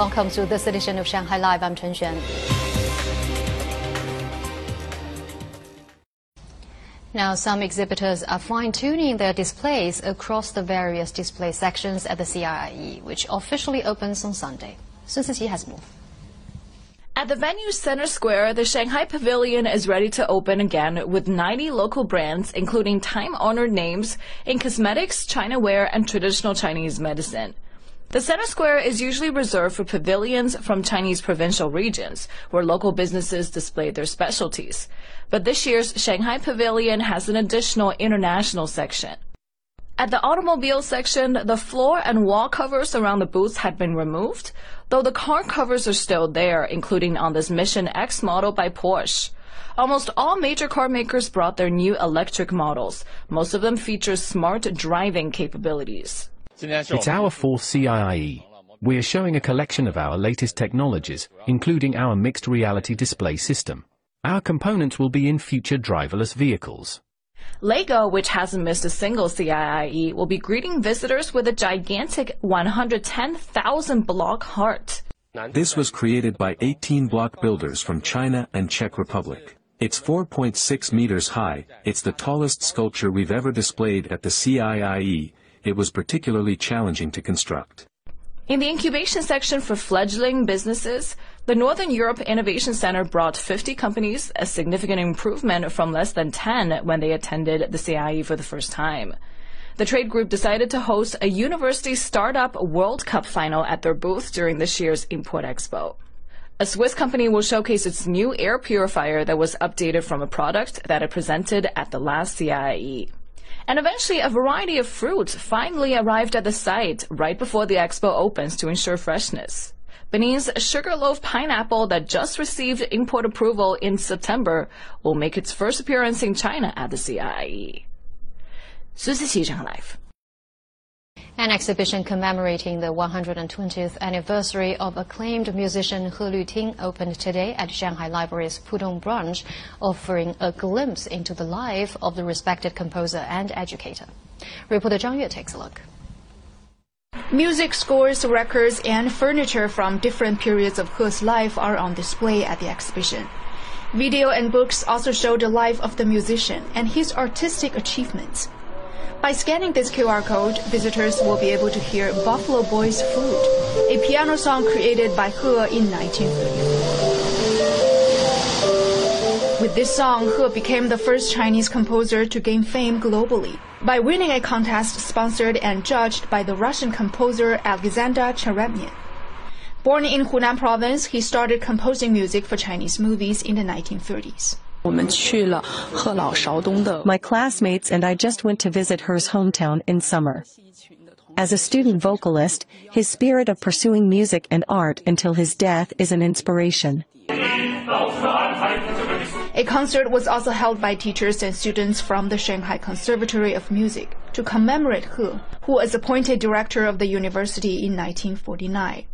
Welcome to this edition of Shanghai Live. I'm Chen Xuan. Now, some exhibitors are fine-tuning their displays across the various display sections at the CIIE, which officially opens on Sunday. Sun Siqi has more. At the venue's center square, the Shanghai Pavilion is ready to open again with 90 local brands, including time-honored names in cosmetics, China Chinaware, and traditional Chinese medicine. The center square is usually reserved for pavilions from Chinese provincial regions, where local businesses display their specialties. But this year's Shanghai Pavilion has an additional international section. At the automobile section, the floor and wall covers around the booths had been removed, though the car covers are still there, including on this Mission X model by Porsche. Almost all major car makers brought their new electric models. Most of them feature smart driving capabilities. It's our fourth CIIE. We are showing a collection of our latest technologies, including our mixed reality display system. Our components will be in future driverless vehicles. Lego, which hasn't missed a single CIIE, will be greeting visitors with a gigantic 110,000 block heart. This was created by 18 block builders from China and Czech Republic. It's 4.6 meters high, it's the tallest sculpture we've ever displayed at the CIIE, it was particularly challenging to construct. In the incubation section for fledgling businesses, the Northern Europe Innovation Center brought 50 companies, a significant improvement from less than 10 when they attended the CIIE for the first time. The trade group decided to host a university startup World Cup final at their booth during this year's Import Expo. A Swiss company will showcase its new air purifier that was updated from a product that it presented at the last CIIE. And eventually, a variety of fruits finally arrived at the site right before the expo opens to ensure freshness. Benin's Sugarloaf pineapple that just received import approval in September will make its first appearance in China at the CIIE. Susie Live. An exhibition commemorating the 120th anniversary of acclaimed musician He Luting opened today at Shanghai Library's Pudong branch, offering a glimpse into the life of the respected composer and educator. Reporter Zhang Yue takes a look. Music scores, records, and furniture from different periods of He's life are on display at the exhibition. Video and books also show the life of the musician and his artistic achievements. By scanning this QR code, visitors will be able to hear Buffalo Boy's Flute, a piano song created by He in 1934. With this song, He became the first Chinese composer to gain fame globally by winning a contest sponsored and judged by the Russian composer Alexander Tcherepnin. Born in Hunan province, he started composing music for Chinese movies in the 1930s. My classmates and I just went to visit He's hometown in summer. As a student vocalist, his spirit of pursuing music and art until his death is an inspiration. A concert was also held by teachers and students from the Shanghai Conservatory of Music to commemorate He, who was appointed director of the university in 1949.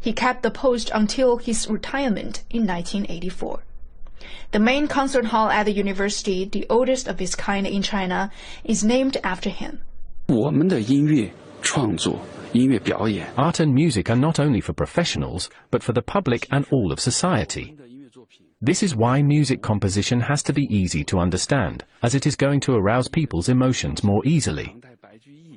He kept the post until his retirement in 1984. The main concert hall at the university, the oldest of its kind in China, is named after him. Art and music are not only for professionals, but for the public and all of society. This is why music composition has to be easy to understand, as it is going to arouse people's emotions more easily.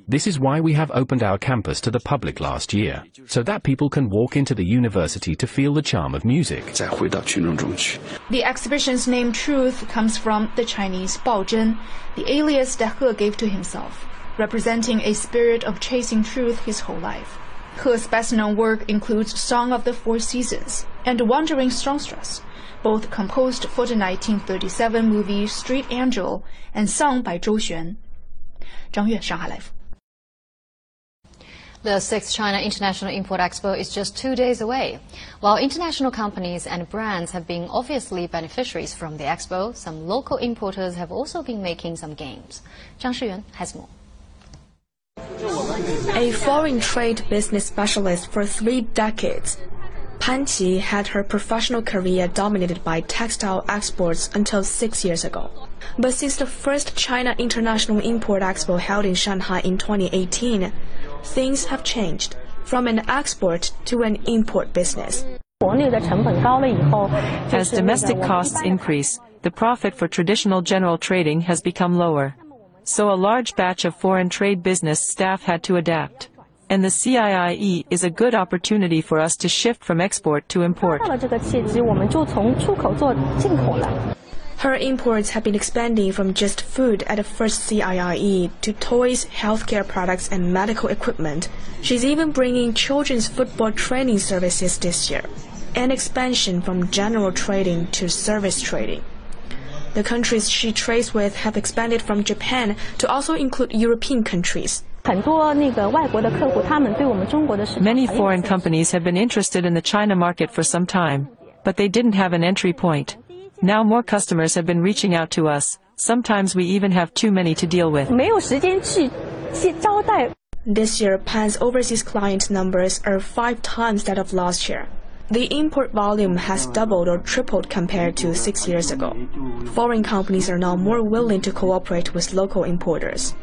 This is why we have opened our campus to the public last year, so that people can walk into the university to feel the charm of music. The exhibition's name Truth comes from the Chinese Bao Zhen, the alias that He gave to himself, representing a spirit of chasing truth his whole life. He's best known work includes Song of the Four Seasons and Wandering Songstress, both composed for the 1937 movie Street Angel and sung by Zhou Xuan. 张悦，上海来福。 The sixth China International Import Expo is just two days away. While international companies and brands have been obviously beneficiaries from the expo, some local importers have also been making some gains. Zhang Shixuan has more. A foreign trade business specialist for three decades, Pan Qi had her professional career dominated by textile exports until six years ago. But since the first China International Import Expo held in Shanghai in 2018, things have changed from an export to an import business. As domestic costs increase, the profit for traditional general trading has become lower. So a large batch of foreign trade business staff had to adapt. And the CIIE is a good opportunity for us to shift from export to import. Her imports have been expanding from just food at the first CIIE to toys, healthcare products, and medical equipment. She's even bringing children's football training services this year, an expansion from general trading to service trading. The countries she trades with have expanded from Japan to also include European countries. Many foreign companies have been interested in the China market for some time, but they didn't have an entry point. Now more customers have been reaching out to us. Sometimes we even have too many to deal with. This year, Pan's overseas client numbers are five times that of last year. The import volume has doubled or tripled compared to six years ago. Foreign companies are now more willing to cooperate with local importers.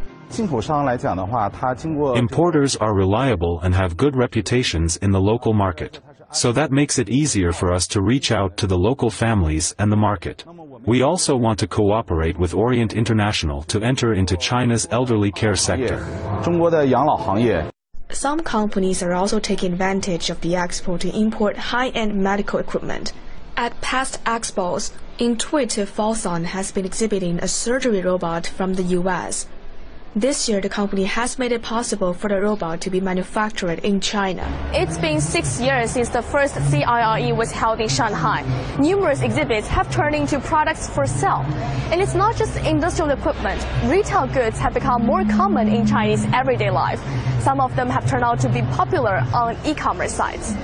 Importers are reliable and have good reputations in the local market. So that makes it easier for us to reach out to the local families and the market. We also want to cooperate with Orient International to enter into China's elderly care sector. Some companies are also taking advantage of the expo to import high-end medical equipment. At past expos, Intuitive Fosun has been exhibiting a surgery robot from the US. This year, the company has made it possible for the robot to be manufactured in China. It's been six years since the first CIIE was held in Shanghai. Numerous exhibits have turned into products for sale. And it's not just industrial equipment. Retail goods have become more common in Chinese everyday life. Some of them have turned out to be popular on e-commerce sites.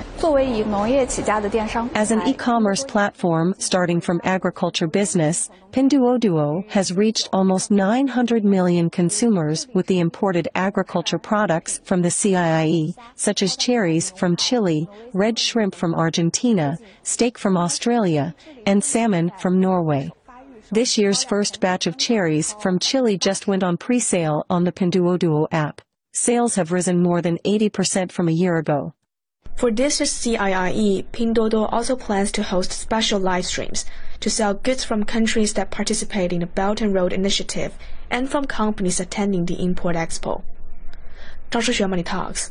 As an e-commerce platform starting from agriculture business, Pinduoduo has reached almost 900 million consumers with the imported agriculture products from the CIIE, such as cherries from Chile, red shrimp from Argentina, steak from Australia, and salmon from Norway. This year's first batch of cherries from Chile just went on pre-sale on the Pinduoduo app. Sales have risen more than 80% from a year ago. For this year's CIIE, Pinduoduo also plans to host special live streams to sell goods from countries that participate in the Belt and Road Initiative and from companies attending the Import Expo. 张诗璇 Money Talks.